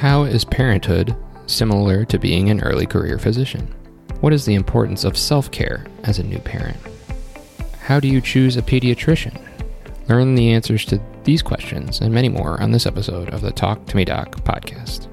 How is parenthood similar to being an early career physician? What is the importance of self care as a new parent? How do you choose a pediatrician? Learn the answers to these questions and many more on this episode of the Talk to Me Doc podcast.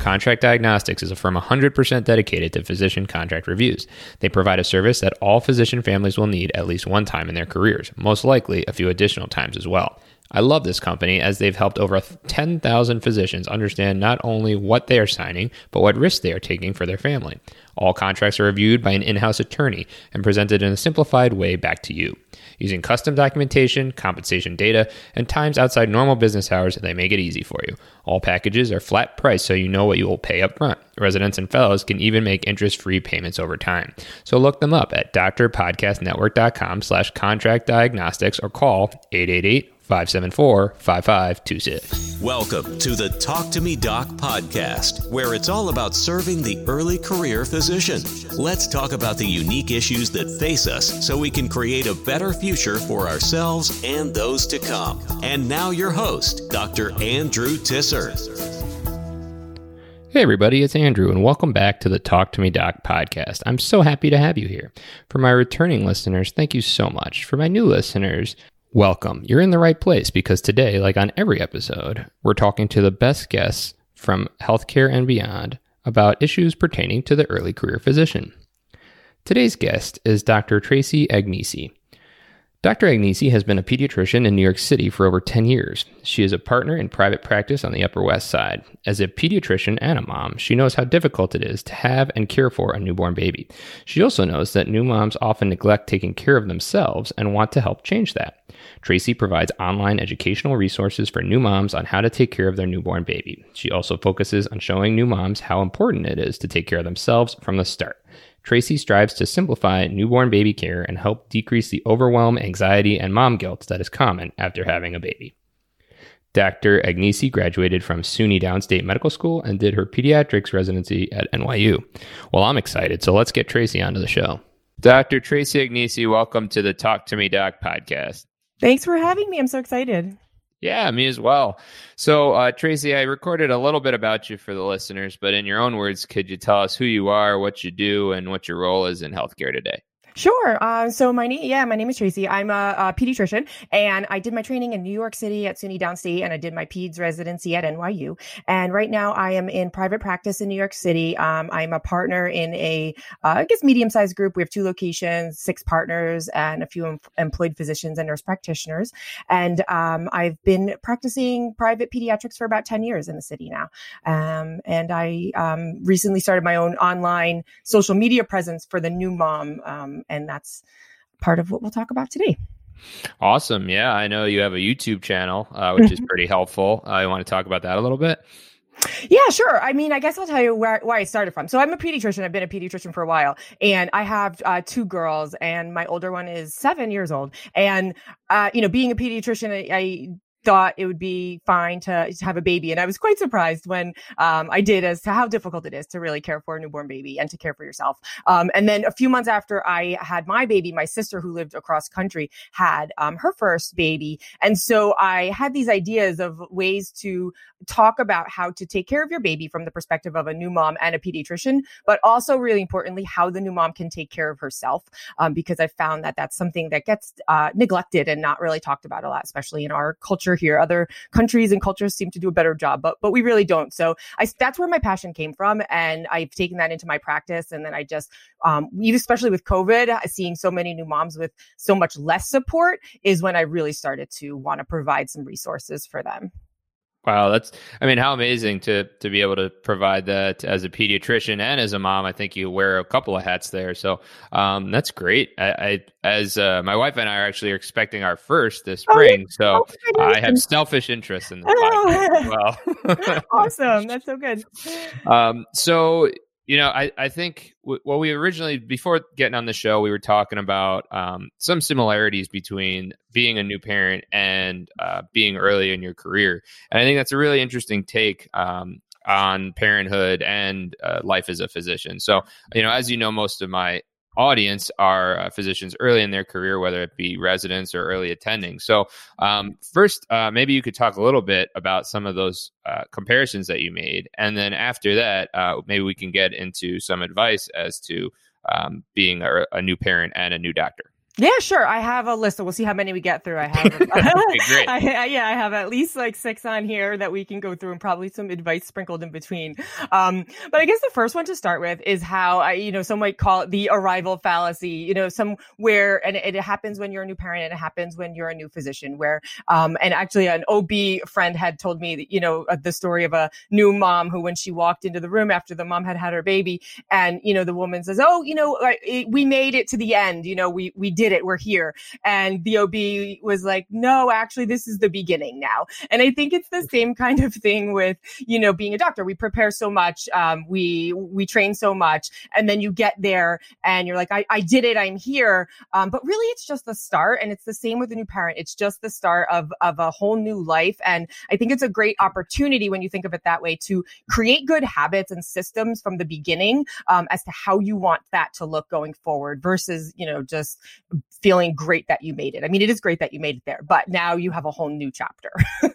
Contract Diagnostics is a firm 100% dedicated to physician contract reviews. They provide a service that all physician families will need at least one time in their careers, most likely a few additional times as well. I love this company as they've helped over 10,000 physicians understand not only what they are signing, but what risks they are taking for their family. All contracts are reviewed by an in house attorney and presented in a simplified way back to you. Using custom documentation, compensation data, and times outside normal business hours, they make it easy for you. All packages are flat price so you know what you will pay up front. Residents and fellows can even make interest-free payments over time. So look them up at drpodcastnetwork.com slash contract diagnostics or call 888 574 5526. Welcome to the Talk to Me Doc podcast, where it's all about serving the early career physician. Let's talk about the unique issues that face us so we can create a better future for ourselves and those to come. And now, your host, Dr. Andrew Tisser. Hey, everybody, it's Andrew, and welcome back to the Talk to Me Doc podcast. I'm so happy to have you here. For my returning listeners, thank you so much. For my new listeners, Welcome. You're in the right place because today, like on every episode, we're talking to the best guests from healthcare and beyond about issues pertaining to the early career physician. Today's guest is Dr. Tracy Agnesi. Dr. Agnesi has been a pediatrician in New York City for over 10 years. She is a partner in private practice on the Upper West Side. As a pediatrician and a mom, she knows how difficult it is to have and care for a newborn baby. She also knows that new moms often neglect taking care of themselves and want to help change that. Tracy provides online educational resources for new moms on how to take care of their newborn baby. She also focuses on showing new moms how important it is to take care of themselves from the start. Tracy strives to simplify newborn baby care and help decrease the overwhelm, anxiety, and mom guilt that is common after having a baby. Dr. Agnesi graduated from SUNY Downstate Medical School and did her pediatrics residency at NYU. Well, I'm excited, so let's get Tracy onto the show. Dr. Tracy Agnesi, welcome to the Talk to Me Doc podcast. Thanks for having me. I'm so excited. Yeah, me as well. So, uh, Tracy, I recorded a little bit about you for the listeners, but in your own words, could you tell us who you are, what you do, and what your role is in healthcare today? Sure. Uh, so my name, yeah, my name is Tracy. I'm a, a, pediatrician, and I did my training in New York City at SUNY Downstate, and I did my peds residency at NYU. And right now, I am in private practice in New York City. Um, I'm a partner in a, uh, I guess, medium-sized group. We have two locations, six partners, and a few em- employed physicians and nurse practitioners. And um, I've been practicing private pediatrics for about ten years in the city now. Um, and I um, recently started my own online social media presence for the new mom um, and that's part of what we'll talk about today. Awesome. Yeah, I know you have a YouTube channel, uh, which is pretty helpful. I uh, want to talk about that a little bit. Yeah, sure. I mean, I guess I'll tell you where, where I started from. So I'm a pediatrician. I've been a pediatrician for a while, and I have uh, two girls, and my older one is seven years old. And uh, you know, being a pediatrician, I, I thought it would be fine to, to have a baby. And I was quite surprised when um, I did as to how difficult it is to really care for a newborn baby and to care for yourself. Um, and then a few months after I had my baby, my sister who lived across country had um, her first baby. And so I had these ideas of ways to talk about how to take care of your baby from the perspective of a new mom and a pediatrician, but also really importantly, how the new mom can take care of herself. Um, because I found that that's something that gets uh, neglected and not really talked about a lot, especially in our culture culture here. Other countries and cultures seem to do a better job, but but we really don't. So I that's where my passion came from, and I've taken that into my practice. And then I just, um, especially with COVID, seeing so many new moms with so much less support is when I really started to want to provide some resources for them. Wow, that's I mean, how amazing to to be able to provide that as a pediatrician and as a mom. I think you wear a couple of hats there, so um, that's great. I, I as uh, my wife and I are actually expecting our first this oh, spring, oh, so oh, I have selfish interest in this oh. well. awesome, that's so good. Um, so you know, I, I think w- we originally, before getting on the show, we were talking about um, some similarities between being a new parent and uh, being early in your career. And I think that's a really interesting take um, on parenthood and uh, life as a physician. So, you know, as you know, most of my audience are uh, physicians early in their career, whether it be residents or early attending. So, um, first, uh, maybe you could talk a little bit about some of those uh, comparisons that you made, and then after that, uh, maybe we can get into some advice as to um, being a, a new parent and a new doctor. Yeah, sure. I have a list. So we'll see how many we get through. I have, okay, great. I, I, yeah, I have at least like six on here that we can go through, and probably some advice sprinkled in between. Um, but I guess the first one to start with is how I, you know, some might call it the arrival fallacy. You know, somewhere, and it, it happens when you're a new parent, and it happens when you're a new physician. Where, um, and actually, an OB friend had told me, that, you know, uh, the story of a new mom who, when she walked into the room after the mom had had her baby, and you know, the woman says, "Oh, you know, we made it to the end. You know, we we did." Did it. We're here. And the OB was like, no, actually, this is the beginning now. And I think it's the same kind of thing with, you know, being a doctor. We prepare so much. Um, we, we train so much. And then you get there and you're like, I, I did it. I'm here. Um, but really it's just the start. And it's the same with a new parent. It's just the start of, of a whole new life. And I think it's a great opportunity when you think of it that way to create good habits and systems from the beginning um, as to how you want that to look going forward versus, you know, just feeling great that you made it. I mean, it is great that you made it there, but now you have a whole new chapter.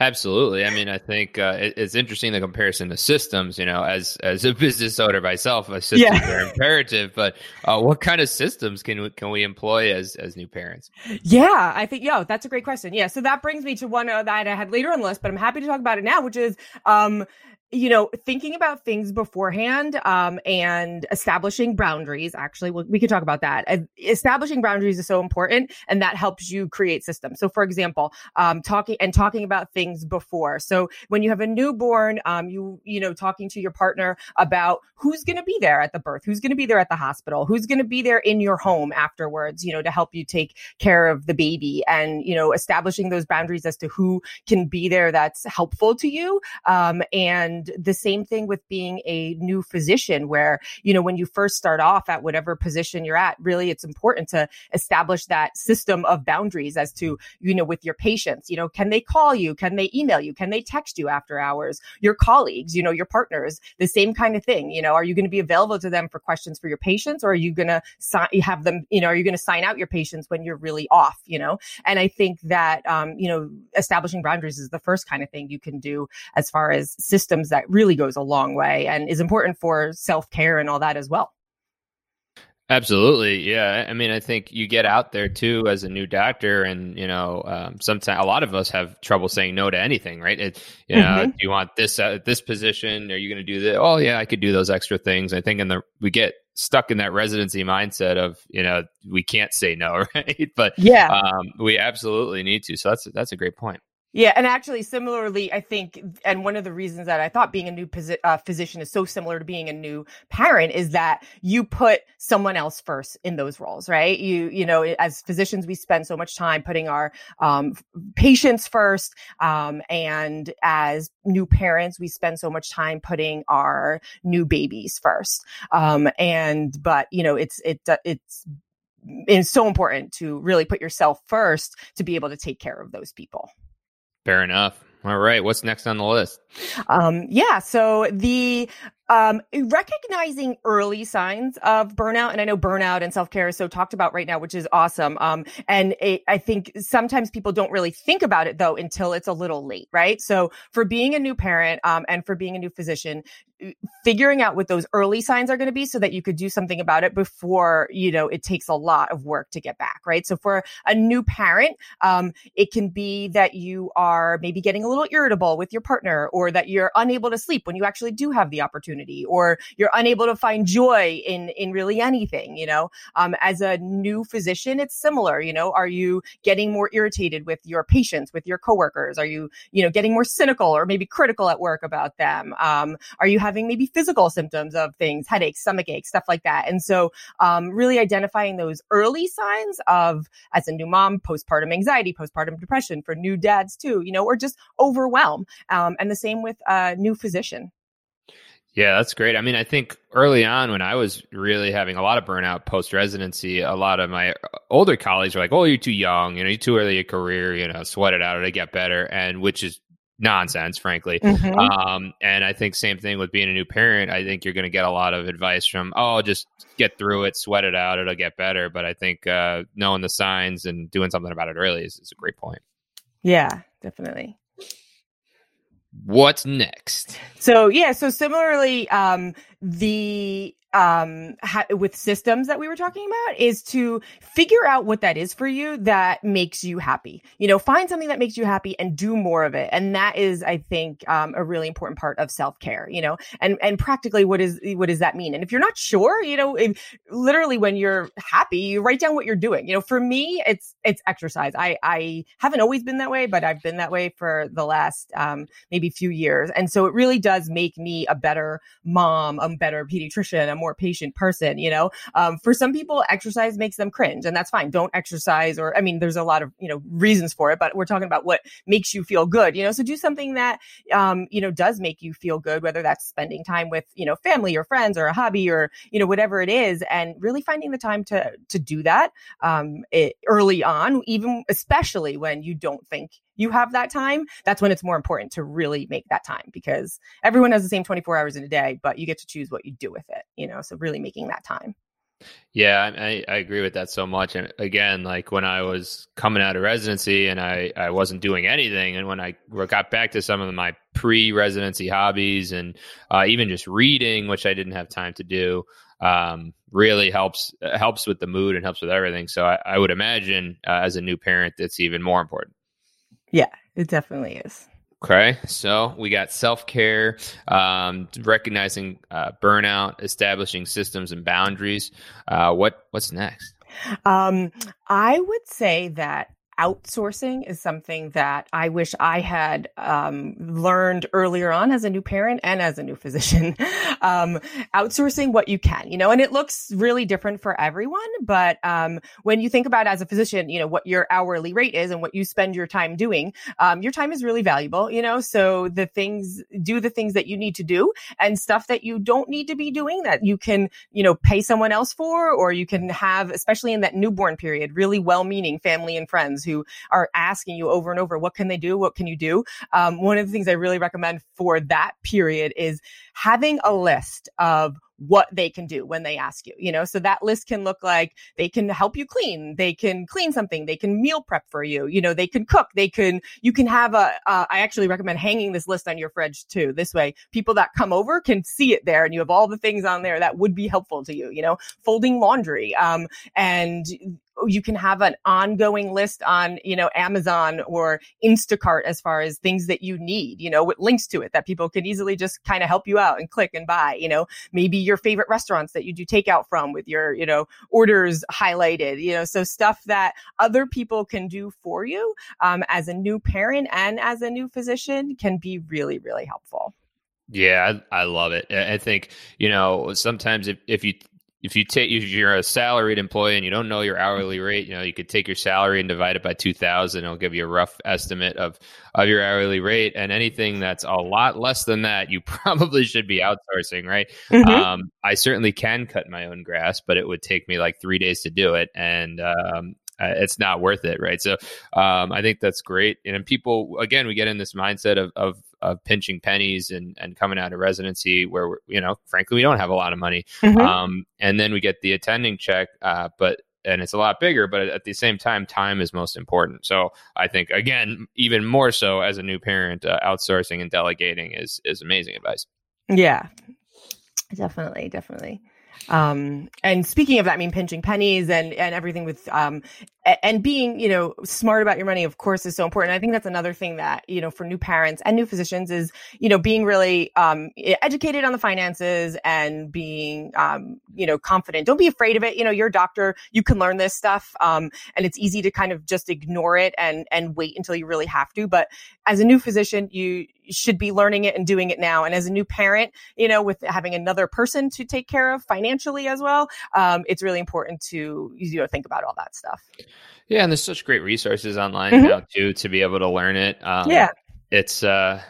Absolutely. I mean, I think uh, it, it's interesting the comparison to systems. You know, as as a business owner myself, systems yeah. are imperative. But uh, what kind of systems can we, can we employ as as new parents? Yeah, I think yeah, that's a great question. Yeah, so that brings me to one uh, that I had later on the list, but I'm happy to talk about it now, which is um, you know, thinking about things beforehand um, and establishing boundaries. Actually, we, we could talk about that. Establishing boundaries is so important, and that helps you create systems. So, for example, um, talking and talking about things before. So, when you have a newborn, um, you you know, talking to your partner about who's going to be there at the birth, who's going to be there at the hospital, who's going to be there in your home afterwards. You know, to help you take care of the baby, and you know, establishing those boundaries as to who can be there that's helpful to you, um, and and the same thing with being a new physician, where, you know, when you first start off at whatever position you're at, really it's important to establish that system of boundaries as to, you know, with your patients, you know, can they call you? Can they email you? Can they text you after hours? Your colleagues, you know, your partners, the same kind of thing. You know, are you going to be available to them for questions for your patients or are you going to si- have them, you know, are you going to sign out your patients when you're really off, you know? And I think that, um, you know, establishing boundaries is the first kind of thing you can do as far as systems that really goes a long way and is important for self care and all that as well. Absolutely. Yeah. I mean, I think you get out there too as a new doctor, and, you know, um, sometimes a lot of us have trouble saying no to anything, right? It, you know, mm-hmm. do you want this uh, this position? Are you going to do this? Oh, yeah, I could do those extra things. I think in the, we get stuck in that residency mindset of, you know, we can't say no, right? But yeah, um, we absolutely need to. So that's, that's a great point. Yeah, and actually, similarly, I think, and one of the reasons that I thought being a new posi- uh, physician is so similar to being a new parent is that you put someone else first in those roles, right? You, you know, as physicians, we spend so much time putting our um, patients first, um, and as new parents, we spend so much time putting our new babies first. Um, and but you know, it's it it's it's so important to really put yourself first to be able to take care of those people. Fair enough. All right. What's next on the list? Um, yeah. So the um, recognizing early signs of burnout, and I know burnout and self care is so talked about right now, which is awesome. Um, and it, I think sometimes people don't really think about it though until it's a little late, right? So for being a new parent um, and for being a new physician, figuring out what those early signs are going to be so that you could do something about it before you know it takes a lot of work to get back right so for a new parent um, it can be that you are maybe getting a little irritable with your partner or that you're unable to sleep when you actually do have the opportunity or you're unable to find joy in in really anything you know um, as a new physician it's similar you know are you getting more irritated with your patients with your coworkers are you you know getting more cynical or maybe critical at work about them um, are you having maybe physical symptoms of things, headaches, stomach aches, stuff like that. And so, um, really identifying those early signs of, as a new mom, postpartum anxiety, postpartum depression for new dads too, you know, or just overwhelm. Um, and the same with a new physician. Yeah, that's great. I mean, I think early on when I was really having a lot of burnout post residency, a lot of my older colleagues were like, "Oh, you're too young. You know, you're too early in your career. You know, sweat it out. It'll get better." And which is nonsense, frankly. Mm-hmm. Um, and I think same thing with being a new parent. I think you're going to get a lot of advice from, oh, just get through it, sweat it out, it'll get better. But I think uh, knowing the signs and doing something about it early is, is a great point. Yeah, definitely. What's next? So yeah, so similarly, um, the um ha- with systems that we were talking about is to figure out what that is for you that makes you happy. You know find something that makes you happy and do more of it. And that is i think um, a really important part of self-care you know? And and practically what is what does that mean? And if you're not sure you know if, literally when you're happy you write down what you're doing. You know for me it's it's exercise. I i haven't always been that way but i've been that way for the last um maybe few years. And so it really does make me a better mom a better pediatrician a more patient person, you know? Um, for some people, exercise makes them cringe and that's fine. Don't exercise or, I mean, there's a lot of, you know, reasons for it, but we're talking about what makes you feel good, you know? So do something that, um, you know, does make you feel good, whether that's spending time with, you know, family or friends or a hobby or, you know, whatever it is. And really finding the time to, to do that, um, it, early on, even especially when you don't think you have that time, that's when it's more important to really make that time because everyone has the same 24 hours in a day, but you get to choose what you do with it, you know? So really making that time. Yeah, I, I agree with that so much. And again, like when I was coming out of residency and I, I wasn't doing anything, and when I got back to some of my pre residency hobbies and uh, even just reading, which I didn't have time to do, um, really helps helps with the mood and helps with everything. So I, I would imagine uh, as a new parent, it's even more important. Yeah, it definitely is. Okay, so we got self care, um, recognizing uh, burnout, establishing systems and boundaries. Uh, what what's next? Um, I would say that outsourcing is something that I wish I had um, learned earlier on as a new parent and as a new physician. um, outsourcing what you can, you know, and it looks really different for everyone. But um, when you think about as a physician, you know, what your hourly rate is and what you spend your time doing, um, your time is really valuable, you know. So the things, do the things that you need to do, and stuff that you don't need to be doing that you can, you know, pay someone else for, or you can have, especially in that newborn period, really well-meaning family and friends who are asking you over and over, what can they do? What can you do? Um, one of the things I really recommend for that period is having a list of what they can do when they ask you, you know, so that list can look like they can help you clean, they can clean something, they can meal prep for you, you know, they can cook, they can, you can have a. Uh, I actually recommend hanging this list on your fridge too. This way, people that come over can see it there and you have all the things on there that would be helpful to you, you know, folding laundry, um, and you can have an ongoing list on, you know, Amazon or Instacart as far as things that you need, you know, with links to it that people can easily just kind of help you out and click and buy, you know, maybe your favorite restaurants that you do takeout from with your, you know, orders highlighted, you know, so stuff that other people can do for you um, as a new parent and as a new physician can be really, really helpful. Yeah, I, I, love it. I think, you know, sometimes if, if you if you take if you're a salaried employee and you don't know your hourly rate, you know you could take your salary and divide it by two thousand. It'll give you a rough estimate of of your hourly rate. And anything that's a lot less than that, you probably should be outsourcing, right? Mm-hmm. Um, I certainly can cut my own grass, but it would take me like three days to do it, and um, it's not worth it, right? So um, I think that's great. And people, again, we get in this mindset of, of of pinching pennies and and coming out of residency where you know, frankly, we don't have a lot of money. Mm-hmm. Um, and then we get the attending check, uh, but and it's a lot bigger, but at the same time, time is most important. So I think again, even more so as a new parent, uh, outsourcing and delegating is is amazing advice. Yeah, definitely, definitely. Um, and speaking of that, I mean, pinching pennies and, and everything with, um, and being, you know, smart about your money, of course, is so important. I think that's another thing that, you know, for new parents and new physicians is, you know, being really, um, educated on the finances and being, um, you know, confident. Don't be afraid of it. You know, you're a doctor, you can learn this stuff. Um, and it's easy to kind of just ignore it and, and wait until you really have to. But as a new physician, you should be learning it and doing it now. And as a new parent, you know, with having another person to take care of financially as well, um, it's really important to, you know, think about all that stuff. Yeah, and there's such great resources online mm-hmm. now too to be able to learn it. Um, yeah, it's uh,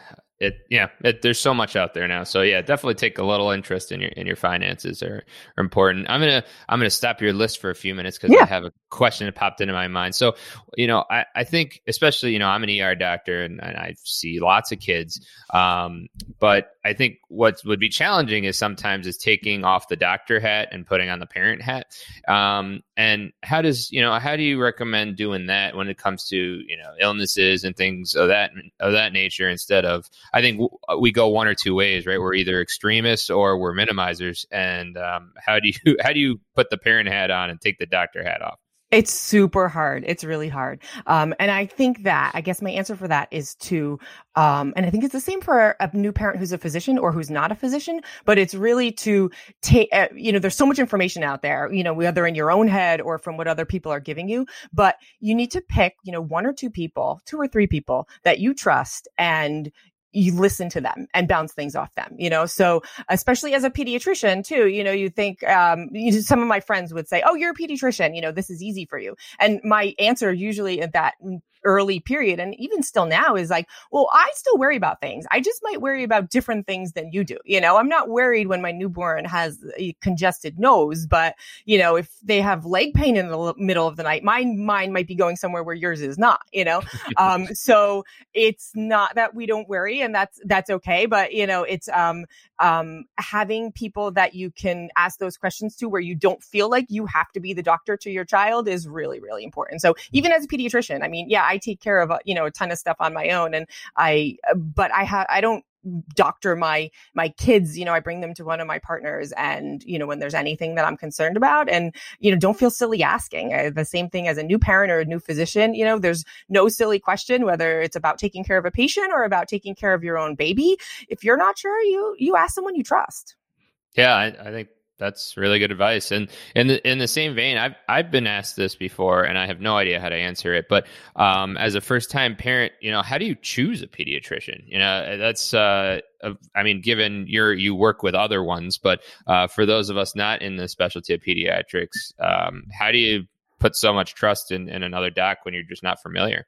it yeah it, there's so much out there now. So yeah definitely take a little interest in your in your finances are, are important. I'm gonna i'm gonna stop your list for a few minutes because yeah. i have a question that popped into my mind. So you know i i think especially you know i'm an er doctor and, and i see lots of kids um, but i think what would be challenging is sometimes is taking off the doctor hat and putting on the parent hat um, and how does you know how do you recommend doing that when it comes to you know illnesses and things of that of that nature instead of I think w- we go one or two ways, right? We're either extremists or we're minimizers. And um, how do you how do you put the parent hat on and take the doctor hat off? It's super hard. It's really hard. Um, and I think that, I guess my answer for that is to, um, and I think it's the same for a new parent who's a physician or who's not a physician, but it's really to take, uh, you know, there's so much information out there, you know, whether in your own head or from what other people are giving you, but you need to pick, you know, one or two people, two or three people that you trust and you listen to them and bounce things off them, you know? So especially as a pediatrician too, you know, you think, um, you some of my friends would say, Oh, you're a pediatrician, you know, this is easy for you. And my answer usually in that early period and even still now is like, well, I still worry about things. I just might worry about different things than you do. You know, I'm not worried when my newborn has a congested nose, but you know, if they have leg pain in the middle of the night, my mind might be going somewhere where yours is not, you know? um, so it's not that we don't worry and that's, that's okay. But you know, it's, um, um, having people that you can ask those questions to where you don't feel like you have to be the doctor to your child is really, really important. So even as a pediatrician, I mean, yeah, I take care of, uh, you know, a ton of stuff on my own and I, uh, but I have, I don't doctor my my kids you know i bring them to one of my partners and you know when there's anything that i'm concerned about and you know don't feel silly asking. Uh, the same thing as a new parent or a new physician you know there's no silly question whether it's about taking care of a patient or about taking care of your own baby. If you're not sure you you ask someone you trust. Yeah i, I think that's really good advice. And in the in the same vein, I've I've been asked this before, and I have no idea how to answer it. But um, as a first time parent, you know, how do you choose a pediatrician? You know, that's uh, I mean, given your you work with other ones, but uh, for those of us not in the specialty of pediatrics, um, how do you put so much trust in, in another doc when you're just not familiar?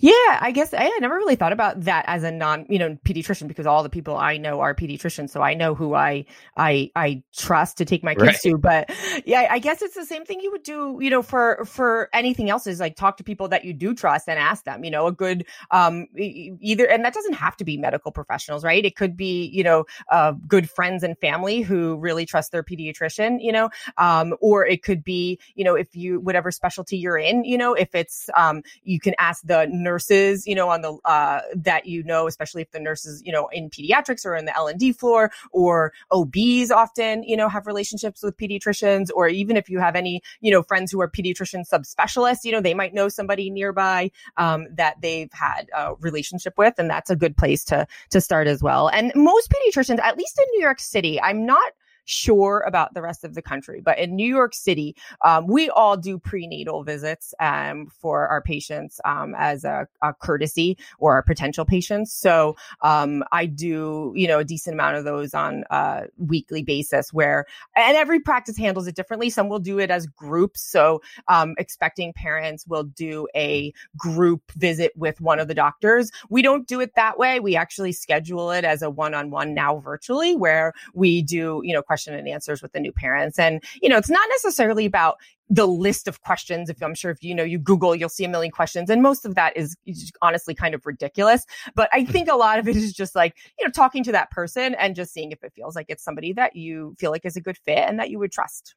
Yeah, I guess I, I never really thought about that as a non, you know, pediatrician because all the people I know are pediatricians, so I know who I I I trust to take my kids right. to. But yeah, I guess it's the same thing you would do, you know, for for anything else is like talk to people that you do trust and ask them, you know, a good um either, and that doesn't have to be medical professionals, right? It could be, you know, uh, good friends and family who really trust their pediatrician, you know, um, or it could be, you know, if you whatever specialty you're in, you know, if it's um you can ask the nurses, you know, on the uh, that you know, especially if the nurses, you know, in pediatrics or in the L and D floor, or OBs often, you know, have relationships with pediatricians, or even if you have any, you know, friends who are pediatrician subspecialists, you know, they might know somebody nearby um, that they've had a relationship with, and that's a good place to to start as well. And most pediatricians, at least in New York City, I'm not sure about the rest of the country, but in New York City, um, we all do prenatal visits um, for our patients um, as a, a, courtesy or our potential patients. So um, I do, you know, a decent amount of those on a weekly basis where, and every practice handles it differently. Some will do it as groups. So um, expecting parents will do a group visit with one of the doctors. We don't do it that way. We actually schedule it as a one-on-one now virtually where we do, you know, questions question and answers with the new parents. And, you know, it's not necessarily about the list of questions. If I'm sure if you know, you Google, you'll see a million questions. And most of that is honestly kind of ridiculous. But I think a lot of it is just like, you know, talking to that person and just seeing if it feels like it's somebody that you feel like is a good fit and that you would trust.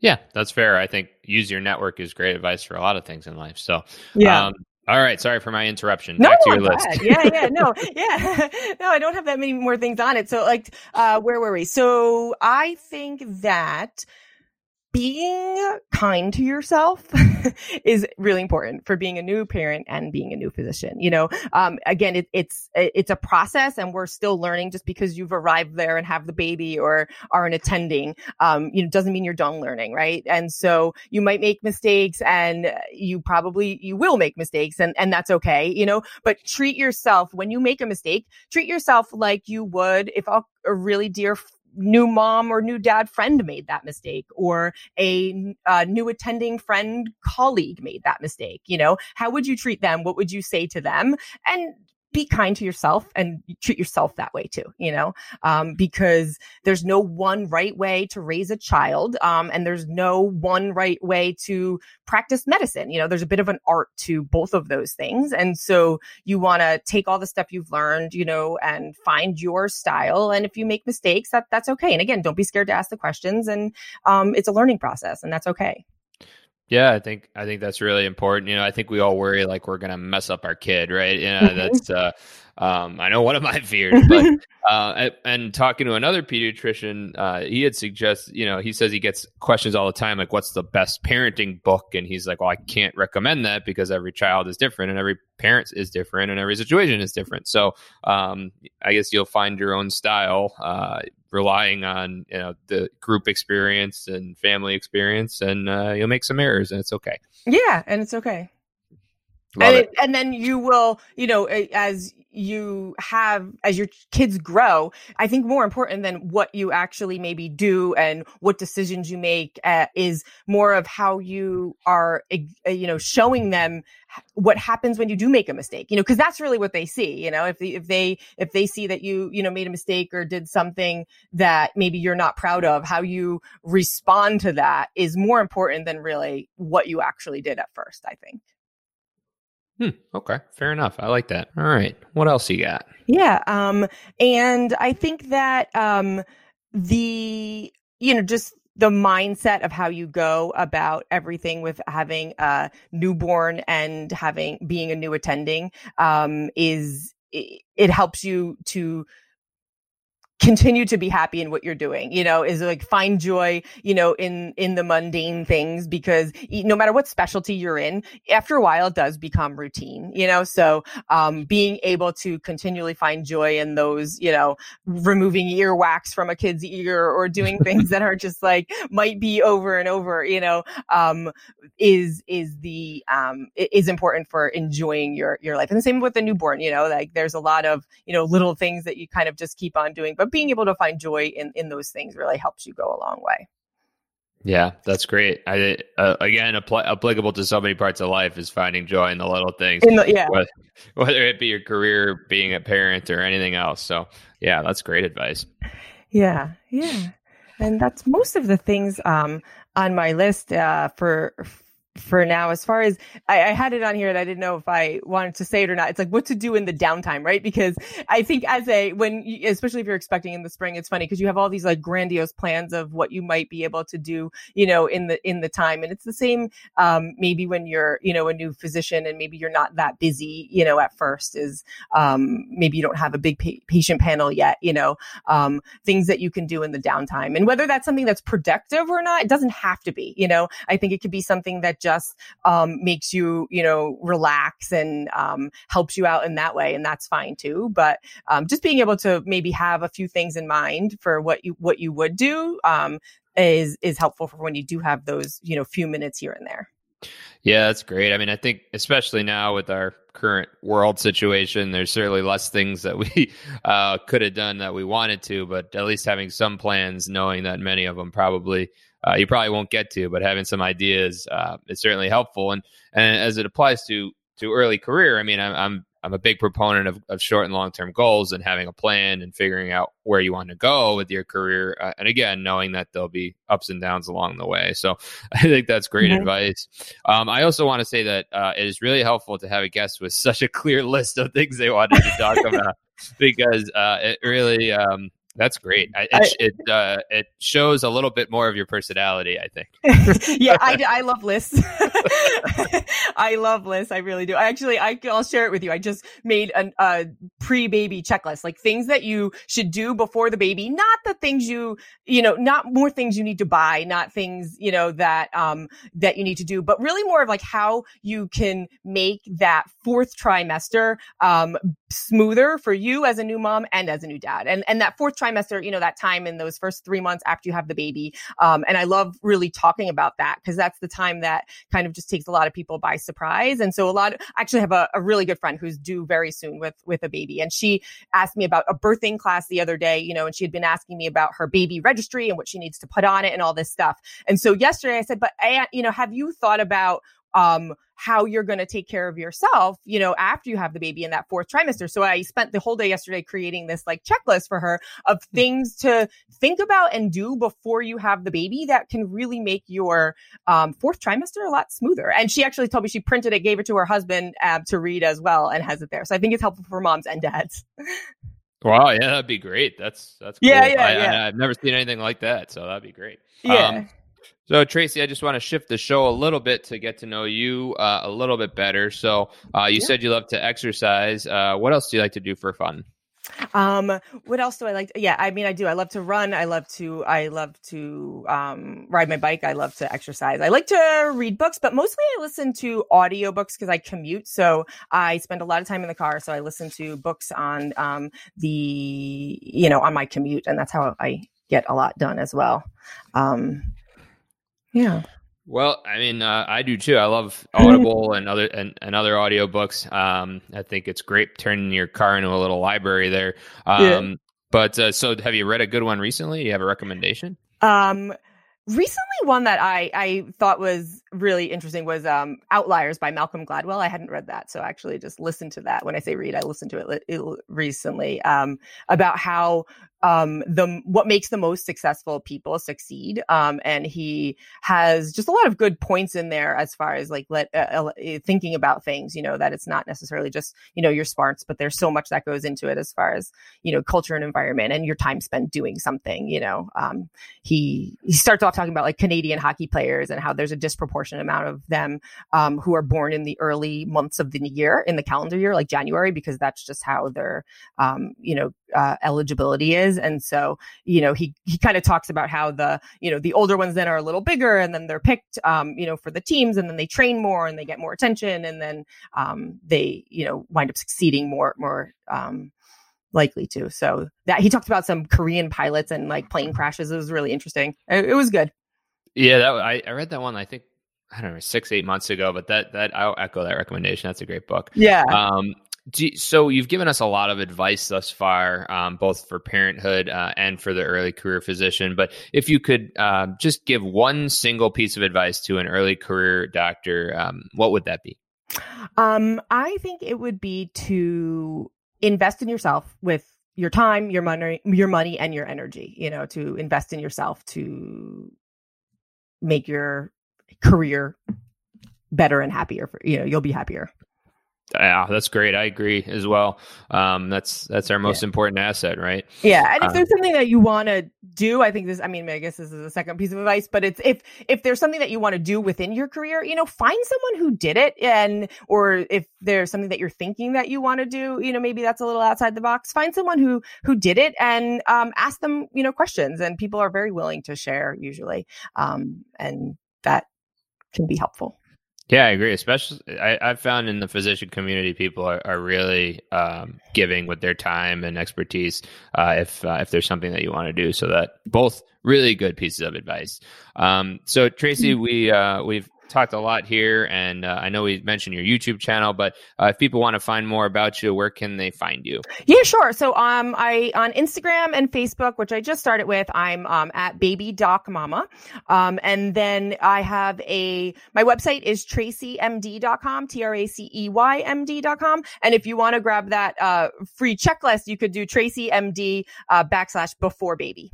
Yeah, that's fair. I think use your network is great advice for a lot of things in life. So, yeah. Um, all right, sorry for my interruption. No, Back to your list. yeah, yeah, no, yeah, no, I don't have that many more things on it. So, like, uh, where were we? So, I think that being kind to yourself is really important for being a new parent and being a new physician. You know, um, again, it, it's it's a process, and we're still learning. Just because you've arrived there and have the baby or are an attending, um, you know, doesn't mean you're done learning, right? And so you might make mistakes, and you probably you will make mistakes, and and that's okay. You know, but treat yourself when you make a mistake. Treat yourself like you would if a, a really dear new mom or new dad friend made that mistake or a, a uh, new attending friend colleague made that mistake you know? How would you treat them? What would you say to them? And be kind to yourself and treat yourself that way too, you know, um, because there's no one right way to raise a child. Um, and there's no one right way to practice medicine. You know, there's a bit of an art to both of those things. And so you want to take all the stuff you've learned, you know, and find your style. And if you make mistakes, that that's okay. And again, don't be scared to ask the questions. And, um, it's a learning process and that's okay. Yeah, I think I think that's really important. You know, I think we all worry like we're gonna mess up our kid, right? You know, mm-hmm. that's uh, um, I know one of my fears, but uh, and talking to another pediatrician, uh, he had suggested, you know, he says he gets questions all the time, like, "What's the best parenting book?" And he's like, "Well, I can't recommend that because every child is different, and every parent is different, and every situation is different. So, um, I guess you'll find your own style, uh, relying on you know the group experience and family experience, and uh, you'll make some errors, and it's okay. Yeah, and it's okay. And, it. It, and then you will, you know, as you have as your kids grow i think more important than what you actually maybe do and what decisions you make uh, is more of how you are uh, you know showing them what happens when you do make a mistake you know because that's really what they see you know if they, if they if they see that you you know made a mistake or did something that maybe you're not proud of how you respond to that is more important than really what you actually did at first i think Hmm, okay, fair enough. I like that. All right, what else you got? Yeah, um, and I think that um, the you know just the mindset of how you go about everything with having a newborn and having being a new attending um, is it, it helps you to continue to be happy in what you're doing you know is like find joy you know in in the mundane things because no matter what specialty you're in after a while it does become routine you know? So um being able to continually find joy in those you know removing earwax from a kid's ear or doing things that are just like might be over and over you know um is is the um is important for enjoying your your life. And the same with the newborn you know like there's a lot of you know little things that you kind of just keep on doing. But being able to find joy in in those things really helps you go a long way. Yeah, that's great. I uh, again apl- applicable to so many parts of life is finding joy in the little things. In the, yeah, whether, whether, it be your career, being a parent, or anything else. So yeah, that's great advice. Yeah, yeah, and that's most of the things um, on my list uh, for for now as far as I, I, had it on here and i didn't know if i wanted to say it or not. It's like what to do in the downtime right? Because i think as a when you, especially if you're expecting in the spring it's funny because you have all these like grandiose plans of what you might be able to do you know in the in the time. And it's the same um, maybe when you're you know a new physician and maybe you're not that busy you know at first is um, maybe you don't have a big pa- patient panel yet you know um, things that you can do in the downtime. And whether that's something that's productive or not it doesn't have to be you know? I think it could be something that just um, makes you, you know, relax and um, helps you out in that way, and that's fine too. But um, just being able to maybe have a few things in mind for what you what you would do um, is is helpful for when you do have those, you know, few minutes here and there. Yeah, that's great. I mean, I think especially now with our current world situation, there's certainly less things that we uh, could have done that we wanted to, but at least having some plans, knowing that many of them probably uh, you probably won't get to, but having some ideas uh, is certainly helpful. And and as it applies to to early career, I mean, I'm I'm, I'm a big proponent of, of short and long term goals and having a plan and figuring out where you want to go with your career. Uh, and again, knowing that there'll be ups and downs along the way. So I think that's great mm-hmm. advice. Um, I also want to say that uh, it is really helpful to have a guest with such a clear list of things they wanted to talk about because uh, it really um, that's great. it I, it, uh, it shows a little bit more of your personality, I think. yeah, I, I love lists. I love lists. I really do. I actually, I, I'll share it with you. I just made a, a pre-baby checklist, like things that you should do before the baby, not the things you, you know, not more things you need to buy, not things, you know, that, um, that you need to do, but really more of like how you can make that fourth trimester, um, smoother for you as a new mom and as a new dad. And, and that fourth trimester, you know, that time in those first three months after you have the baby. Um, and I love really talking about that because that's the time that kind of just takes a lot of people by surprise. And so a lot, of, I actually have a, a really good friend who's due very soon with, with a baby. And she asked me about a birthing class the other day, you know, and she had been asking me about her baby registry and what she needs to put on it and all this stuff. And so yesterday I said, but I, you know, have you thought about um, how you're going to take care of yourself, you know, after you have the baby in that fourth trimester. So I spent the whole day yesterday creating this like checklist for her of hmm. things to think about and do before you have the baby that can really make your um, fourth trimester a lot smoother. And she actually told me she printed it, gave it to her husband uh, to read as well, and has it there. So I think it's helpful for moms and dads. Wow, yeah, that'd be great. That's that's cool. yeah, yeah, I, yeah. I, have never seen anything like that, so that'd be great. Yeah. Um, so Tracy, I just want to shift the show a little bit to get to know you uh, a little bit better. So uh, you yeah. said you love to exercise. Uh, what else do you like to do for fun? Um, what else do I like? To, yeah, I mean, I do. I love to run. I love to. I love to um, ride my bike. I love to exercise. I like to read books, but mostly I listen to audiobooks because I commute. So I spend a lot of time in the car. So I listen to books on um, the you know on my commute, and that's how I get a lot done as well. Um, yeah. Well, I mean, uh, I do too. I love Audible and other and, and other audiobooks. Um, I think it's great turning your car into a little library there. Um, yeah. But uh, so, have you read a good one recently? You have a recommendation? Um, recently, one that I I thought was really interesting was um, Outliers by Malcolm Gladwell. I hadn't read that, so I actually just listened to that. When I say read, I listened to it, it recently um, about how um, the what makes the most successful people succeed. Um, and he has just a lot of good points in there as far as like let uh, uh, thinking about things. You know that it's not necessarily just you know your smarts, but there's so much that goes into it as far as you know culture and environment and your time spent doing something. You know, um, he he starts off talking about like Canadian hockey players and how there's a disproportionate amount of them um, who are born in the early months of the year in the calendar year, like January, because that's just how their um, you know uh, eligibility is. And so, you know, he, he kind of talks about how the, you know, the older ones then are a little bigger and then they're picked, um, you know, for the teams and then they train more and they get more attention and then, um, they, you know, wind up succeeding more, more, um, likely to. So that he talked about some Korean pilots and like plane crashes. It was really interesting. It, it was good. Yeah, that I, I read that one. I think I don't know six eight months ago, but that that I'll echo that recommendation. That's a great book. Yeah. Um, you, so you've given us a lot of advice thus far, um, both for parenthood uh, and for the early career physician. But if you could uh, just give one single piece of advice to an early career doctor, um, what would that be? Um, I think it would be to invest in yourself with your time, your money, your money, and your energy. You know, to invest in yourself to make your career better and happier. For you know, you'll be happier. Yeah, that's great. I agree as well. Um, that's that's our most yeah. important asset, right? Yeah, and if um, there's something that you want to do, I think this. I mean, I guess this is a second piece of advice, but it's if if there's something that you want to do within your career, you know, find someone who did it, and or if there's something that you're thinking that you want to do, you know, maybe that's a little outside the box. Find someone who who did it and um, ask them, you know, questions, and people are very willing to share usually, um, and that can be helpful. Yeah, I agree. Especially, I, I've found in the physician community, people are, are really um, giving with their time and expertise. Uh, if uh, if there's something that you want to do, so that both really good pieces of advice. Um, so Tracy, mm-hmm. we uh, we've talked a lot here, and uh, I know we mentioned your YouTube channel, but uh, if people want to find more about you, where can they find you? Yeah, sure. So um, I on Instagram and Facebook, which I just started with, I'm um, at Baby Doc Mama, um, and then I have a my website is traceymd.com, t r a c e y m d.com, and if you want to grab that uh, free checklist, you could do traceymd uh, backslash before baby.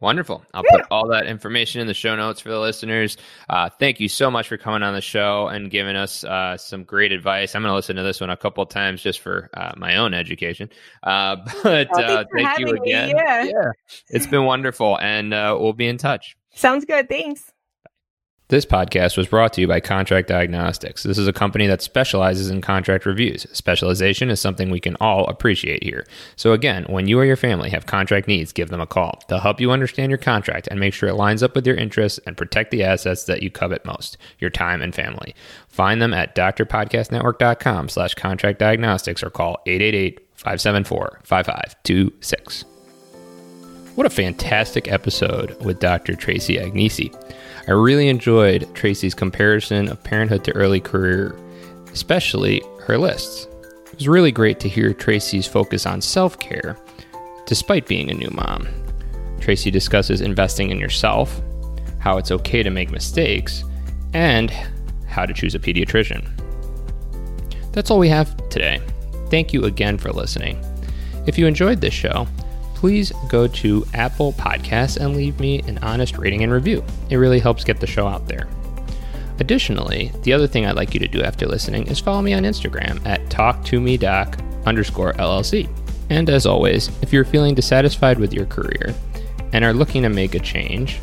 Wonderful. I'll yeah. put all that information in the show notes for the listeners. Uh, thank you so much for coming on the show and giving us uh, some great advice. I'm going to listen to this one a couple times just for uh, my own education. Uh, but oh, thank you again. yeah. yeah. It's been wonderful, and uh, we'll be in touch. Sounds good. Thanks. This podcast was brought to you by Contract Diagnostics. This is a company that specializes in contract reviews. Specialization is something we can all appreciate here. So, again, when you or your family have contract needs, give them a call. They'll help you understand your contract and make sure it lines up with your interests and protect the assets that you covet most your time and family. Find them at drpodcastnetwork.com slash contract diagnostics or call 888 574 5526. What a fantastic episode with Dr. Tracy Agnesi. I really enjoyed Tracy's comparison of parenthood to early career, especially her lists. It was really great to hear Tracy's focus on self care despite being a new mom. Tracy discusses investing in yourself, how it's okay to make mistakes, and how to choose a pediatrician. That's all we have today. Thank you again for listening. If you enjoyed this show, please go to Apple Podcasts and leave me an honest rating and review. It really helps get the show out there. Additionally, the other thing I'd like you to do after listening is follow me on Instagram at talktomedoc underscore LLC. And as always, if you're feeling dissatisfied with your career and are looking to make a change,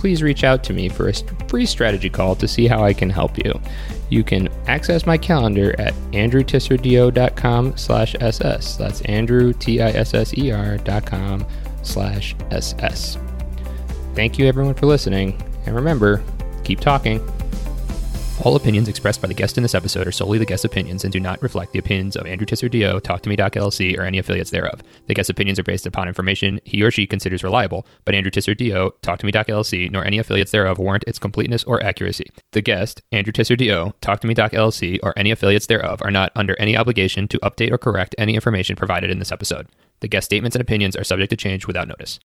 please reach out to me for a free strategy call to see how I can help you. You can access my calendar at andrewtisserdio.com slash ss. That's andrew, T-I-S-S-E-R dot com slash ss. Thank you everyone for listening, and remember, keep talking. All opinions expressed by the guest in this episode are solely the guest's opinions and do not reflect the opinions of Andrew Tisser DO, Talk to Me Doc LLC, or any affiliates thereof. The guest's opinions are based upon information he or she considers reliable, but Andrew Tisser DO, Talk to Me Doc LLC, nor any affiliates thereof warrant its completeness or accuracy. The guest, Andrew Tisser DO, Talk to Me Doc LLC, or any affiliates thereof are not under any obligation to update or correct any information provided in this episode. The guest statements and opinions are subject to change without notice.